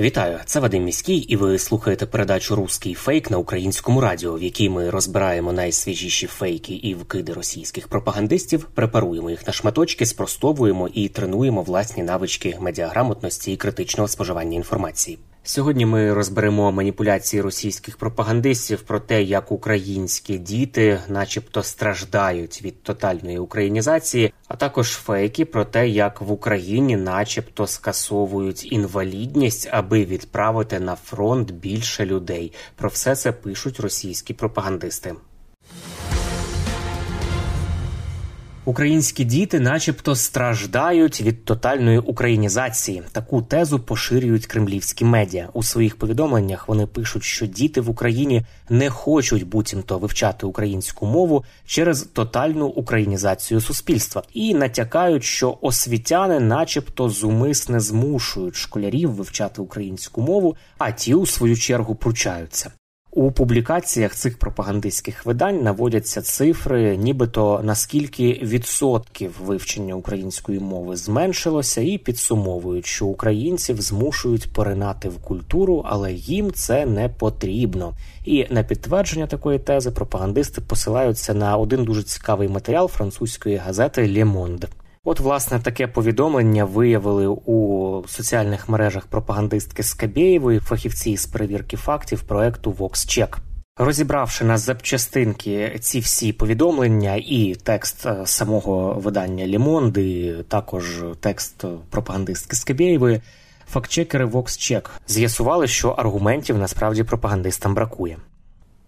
Вітаю, це Вадим Міський, і ви слухаєте передачу Руський фейк на українському радіо, в якій ми розбираємо найсвіжіші фейки і вкиди російських пропагандистів, препаруємо їх на шматочки, спростовуємо і тренуємо власні навички медіаграмотності і критичного споживання інформації. Сьогодні ми розберемо маніпуляції російських пропагандистів про те, як українські діти, начебто, страждають від тотальної українізації, а також фейки про те, як в Україні, начебто, скасовують інвалідність, аби відправити на фронт більше людей. Про все це пишуть російські пропагандисти. Українські діти, начебто, страждають від тотальної українізації. Таку тезу поширюють кремлівські медіа. У своїх повідомленнях вони пишуть, що діти в Україні не хочуть буцімто вивчати українську мову через тотальну українізацію суспільства і натякають, що освітяни, начебто, зумисне змушують школярів вивчати українську мову, а ті, у свою чергу, пручаються. У публікаціях цих пропагандистських видань наводяться цифри, нібито наскільки відсотків вивчення української мови зменшилося, і підсумовують, що українців змушують поринати в культуру, але їм це не потрібно. І на підтвердження такої тези пропагандисти посилаються на один дуже цікавий матеріал французької газети «Le Monde». От, власне, таке повідомлення виявили у соціальних мережах пропагандистки Скабєєвої, фахівці з перевірки фактів проекту VoxCheck. Розібравши на запчастинки ці всі повідомлення і текст е, самого видання Лімонд, і також текст пропагандистки Скабєєвої, фактчекери VoxCheck з'ясували, що аргументів насправді пропагандистам бракує.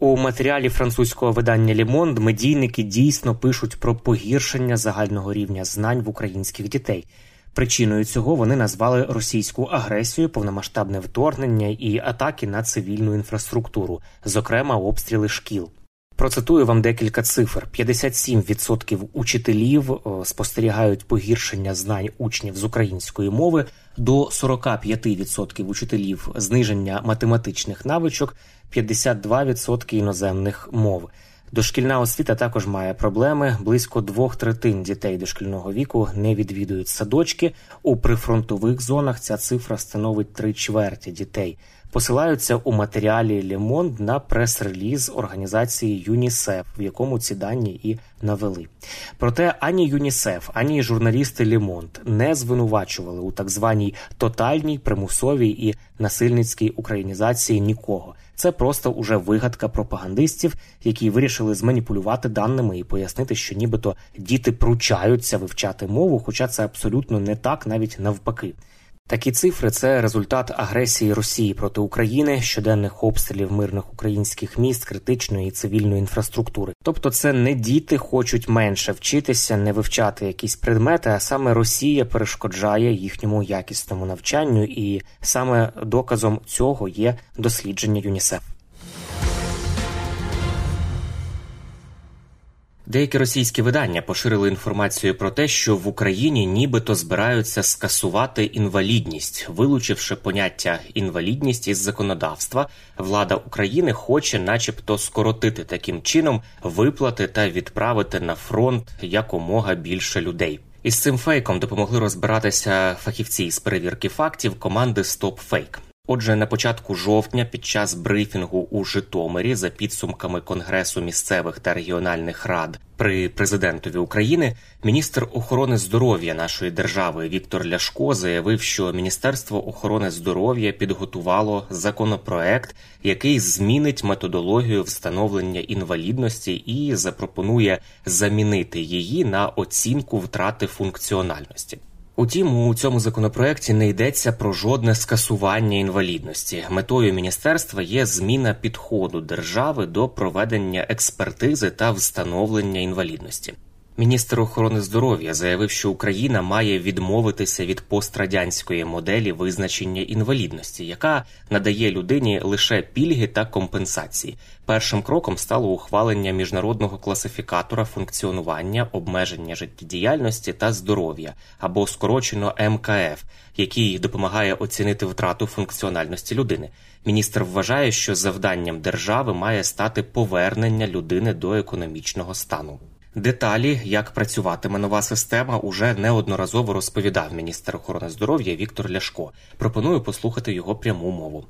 У матеріалі французького видання Лімонд медійники дійсно пишуть про погіршення загального рівня знань в українських дітей. Причиною цього вони назвали російську агресію, повномасштабне вторгнення і атаки на цивільну інфраструктуру, зокрема обстріли шкіл. Процитую вам декілька цифр: 57% учителів спостерігають погіршення знань учнів з української мови, до 45% учителів зниження математичних навичок, 52% іноземних мов. Дошкільна освіта також має проблеми. Близько двох третин дітей дошкільного віку не відвідують садочки. У прифронтових зонах ця цифра становить три чверті дітей. Посилаються у матеріалі Лемонд на прес-реліз організації ЮНІСЕФ, в якому ці дані і навели. Проте ані ЮНІСЕФ, ані журналісти Лемонд не звинувачували у так званій тотальній, примусовій і насильницькій українізації нікого. Це просто уже вигадка пропагандистів, які вирішили зманіпулювати даними і пояснити, що нібито діти пручаються вивчати мову, хоча це абсолютно не так, навіть навпаки. Такі цифри це результат агресії Росії проти України, щоденних обстрілів мирних українських міст, критичної і цивільної інфраструктури. Тобто, це не діти хочуть менше вчитися, не вивчати якісь предмети, а саме Росія перешкоджає їхньому якісному навчанню, і саме доказом цього є дослідження ЮНІСЕФ. Деякі російські видання поширили інформацію про те, що в Україні нібито збираються скасувати інвалідність, вилучивши поняття інвалідність із законодавства. Влада України хоче, начебто, скоротити таким чином виплати та відправити на фронт якомога більше людей. Із цим фейком допомогли розбиратися фахівці з перевірки фактів команди StopFake. Отже, на початку жовтня, під час брифінгу у Житомирі, за підсумками Конгресу місцевих та регіональних рад при президентові України, міністр охорони здоров'я нашої держави Віктор Ляшко заявив, що Міністерство охорони здоров'я підготувало законопроект, який змінить методологію встановлення інвалідності і запропонує замінити її на оцінку втрати функціональності. Утім, у цьому законопроекті не йдеться про жодне скасування інвалідності. Метою міністерства є зміна підходу держави до проведення експертизи та встановлення інвалідності. Міністр охорони здоров'я заявив, що Україна має відмовитися від пострадянської моделі визначення інвалідності, яка надає людині лише пільги та компенсації. Першим кроком стало ухвалення міжнародного класифікатора функціонування, обмеження життєдіяльності та здоров'я або скорочено МКФ, який допомагає оцінити втрату функціональності людини. Міністр вважає, що завданням держави має стати повернення людини до економічного стану. Деталі, як працюватиме нова система, уже неодноразово розповідав міністр охорони здоров'я Віктор Ляшко. Пропоную послухати його пряму мову.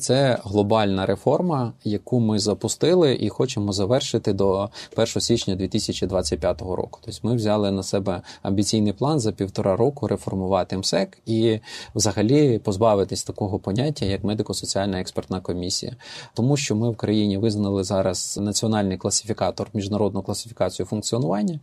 Це глобальна реформа, яку ми запустили і хочемо завершити до 1 січня 2025 року. Тобто ми взяли на себе амбіційний план за півтора року реформувати МСЕК і взагалі позбавитись такого поняття, як медико-соціальна експертна комісія, тому що ми в країні визнали зараз національний класифікатор, міжнародну класифікацію функціонування,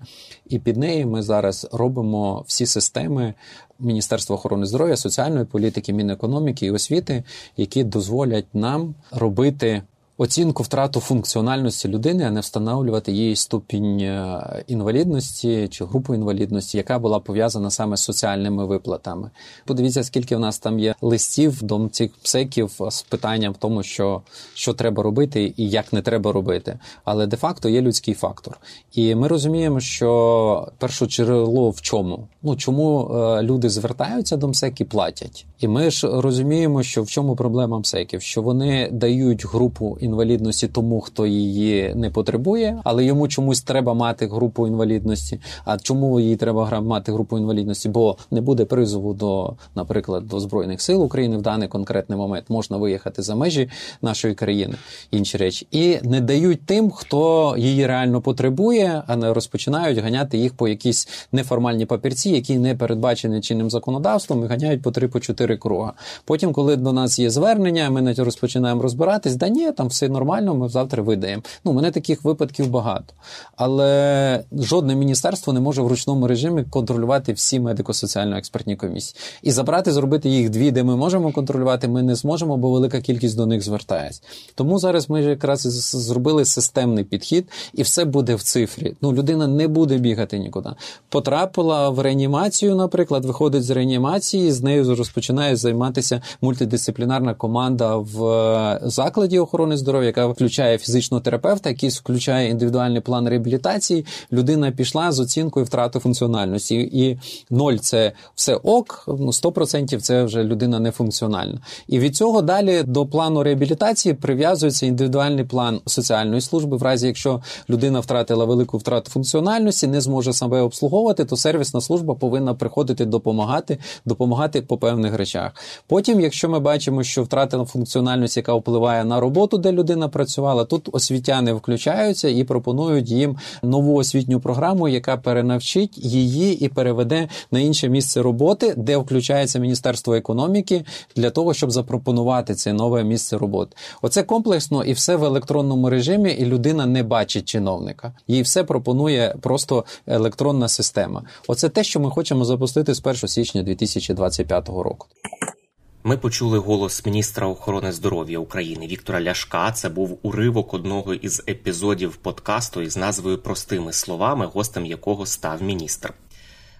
і під нею ми зараз робимо всі системи Міністерства охорони здоров'я, соціальної політики, Мінекономіки і освіти, які дозволять нам робити оцінку втрату функціональності людини, а не встановлювати її ступінь е, інвалідності чи групу інвалідності, яка була пов'язана саме з соціальними виплатами. Подивіться, скільки в нас там є листів до цих псеків з питанням в тому, що що треба робити і як не треба робити. Але де-факто є людський фактор. І ми розуміємо, що перше джерело в чому? Ну чому е, люди звертаються до МСЕК і платять? І ми ж розуміємо, що в чому проблема МСЕКів, що вони дають групу інвалідності тому, хто її не потребує, але йому чомусь треба мати групу інвалідності. А чому їй треба мати групу інвалідності? Бо не буде призову до, наприклад, до збройних сил України в даний конкретний момент можна виїхати за межі нашої країни, інші речі, і не дають тим, хто її реально потребує, а не розпочинають ганяти їх по якісь неформальні папірці, які не передбачені чинним законодавством, і ганяють по три по чотири круга. Потім, коли до нас є звернення, ми навіть розпочинаємо розбиратись, да ні, там все нормально, ми завтра видаємо. Ну, мене таких випадків багато. Але жодне міністерство не може в ручному режимі контролювати всі медико-соціально експертні комісії. І забрати, зробити їх дві, де ми можемо контролювати, ми не зможемо, бо велика кількість до них звертається. Тому зараз ми якраз зробили системний підхід, і все буде в цифрі. Ну, людина не буде бігати нікуди. Потрапила в реанімацію, наприклад, виходить з реанімації, з нею розпочинає займатися мультидисциплінарна команда в е, закладі охорони яка включає фізичного терапевта, який включає індивідуальний план реабілітації. Людина пішла з оцінкою втрати функціональності. І ноль це все ок, ну 100% це вже людина нефункціональна. І від цього далі до плану реабілітації прив'язується індивідуальний план соціальної служби. В разі якщо людина втратила велику втрату функціональності, не зможе себе обслуговувати, то сервісна служба повинна приходити допомагати, допомагати по певних речах. Потім, якщо ми бачимо, що втратила функціональність, яка впливає на роботу, де людина працювала, тут освітяни включаються і пропонують їм нову освітню програму, яка перенавчить її і переведе на інше місце роботи, де включається Міністерство економіки для того, щоб запропонувати це нове місце роботи. Оце комплексно і все в електронному режимі, і людина не бачить чиновника. Їй все пропонує просто електронна система. Оце те, що ми хочемо запустити з 1 січня 2025 року. Ми почули голос міністра охорони здоров'я України Віктора Ляшка. Це був уривок одного із епізодів подкасту із назвою Простими словами, гостем якого став міністр.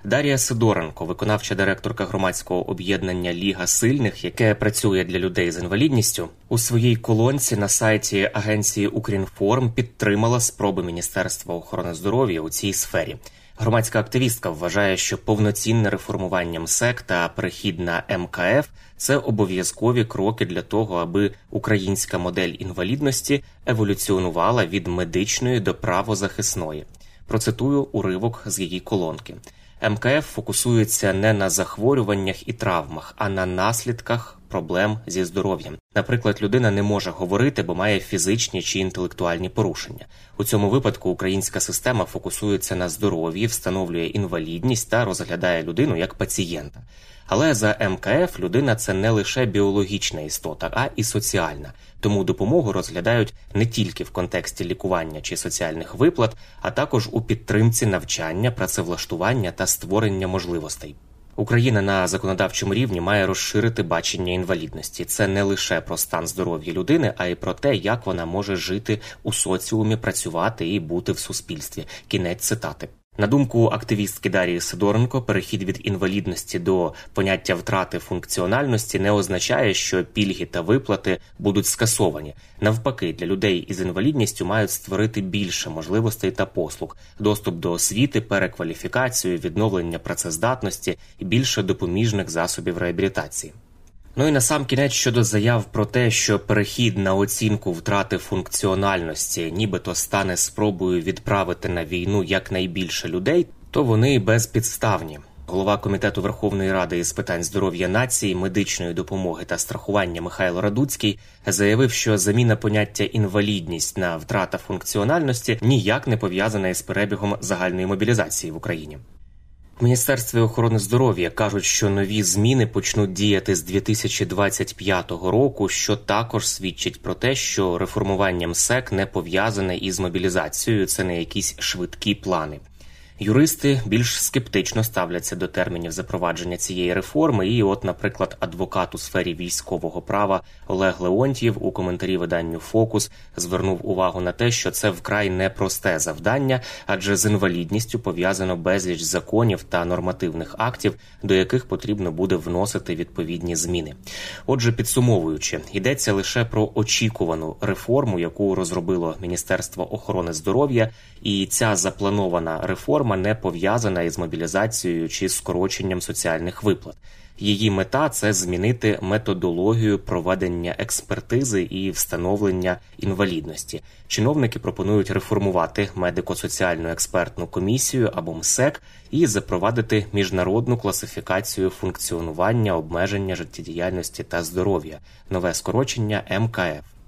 Дар'я Сидоренко, виконавча директорка громадського об'єднання Ліга сильних, яке працює для людей з інвалідністю, у своїй колонці на сайті агенції Укрінформ підтримала спроби Міністерства охорони здоров'я у цій сфері. Громадська активістка вважає, що повноцінне реформування МСЕК та перехід на МКФ це обов'язкові кроки для того, аби українська модель інвалідності еволюціонувала від медичної до правозахисної. Процитую уривок з її колонки. МКФ фокусується не на захворюваннях і травмах, а на наслідках проблем зі здоров'ям. Наприклад, людина не може говорити, бо має фізичні чи інтелектуальні порушення. У цьому випадку українська система фокусується на здоров'ї, встановлює інвалідність та розглядає людину як пацієнта. Але за МКФ людина це не лише біологічна істота, а і соціальна. Тому допомогу розглядають не тільки в контексті лікування чи соціальних виплат, а також у підтримці навчання, працевлаштування та створення можливостей. Україна на законодавчому рівні має розширити бачення інвалідності. Це не лише про стан здоров'я людини, а й про те, як вона може жити у соціумі, працювати і бути в суспільстві. Кінець цитати. На думку активістки Дарії Сидоренко, перехід від інвалідності до поняття втрати функціональності не означає, що пільги та виплати будуть скасовані. Навпаки, для людей із інвалідністю мають створити більше можливостей та послуг, доступ до освіти, перекваліфікацію, відновлення працездатності і більше допоміжних засобів реабілітації. Ну і на сам кінець щодо заяв про те, що перехід на оцінку втрати функціональності, нібито стане спробою відправити на війну якнайбільше людей, то вони безпідставні. Голова комітету Верховної Ради із питань здоров'я нації, медичної допомоги та страхування Михайло Радуцький заявив, що заміна поняття інвалідність на втрата функціональності ніяк не пов'язана із перебігом загальної мобілізації в Україні. Міністерстві охорони здоров'я кажуть, що нові зміни почнуть діяти з 2025 року, що також свідчить про те, що реформування МСЕК не пов'язане із мобілізацією. Це не якісь швидкі плани. Юристи більш скептично ставляться до термінів запровадження цієї реформи. І, от, наприклад, адвокат у сфері військового права Олег Леонтьєв у коментарі виданню Фокус звернув увагу на те, що це вкрай непросте завдання, адже з інвалідністю пов'язано безліч законів та нормативних актів, до яких потрібно буде вносити відповідні зміни. Отже, підсумовуючи, йдеться лише про очікувану реформу, яку розробило Міністерство охорони здоров'я, і ця запланована реформа не пов'язана із мобілізацією чи скороченням соціальних виплат. Її мета це змінити методологію проведення експертизи і встановлення інвалідності. Чиновники пропонують реформувати медико-соціальну експертну комісію або МСЕК і запровадити міжнародну класифікацію функціонування, обмеження життєдіяльності та здоров'я, нове скорочення МКФ.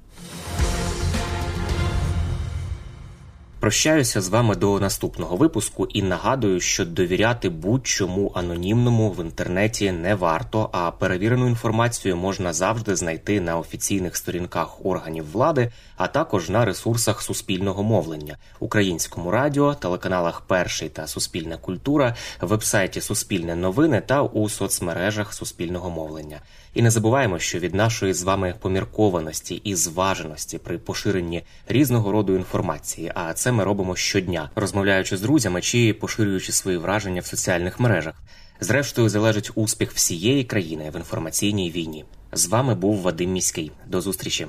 Прощаюся з вами до наступного випуску і нагадую, що довіряти будь-чому анонімному в інтернеті не варто, а перевірену інформацію можна завжди знайти на офіційних сторінках органів влади, а також на ресурсах суспільного мовлення, українському радіо, телеканалах Перший та Суспільна культура, вебсайті Суспільне новини та у соцмережах суспільного мовлення. І не забуваємо, що від нашої з вами поміркованості і зваженості при поширенні різного роду інформації, а це ми робимо щодня, розмовляючи з друзями чи поширюючи свої враження в соціальних мережах. Зрештою, залежить успіх всієї країни в інформаційній війні. З вами був Вадим Міський. До зустрічі.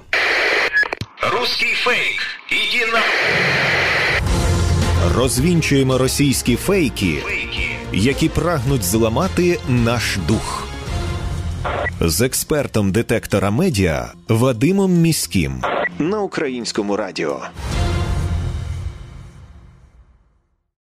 Русский фейк. Иди на... Розвінчуємо російські фейки, Фейки. які прагнуть зламати наш дух. З експертом детектора медіа Вадимом Міським на українському радіо.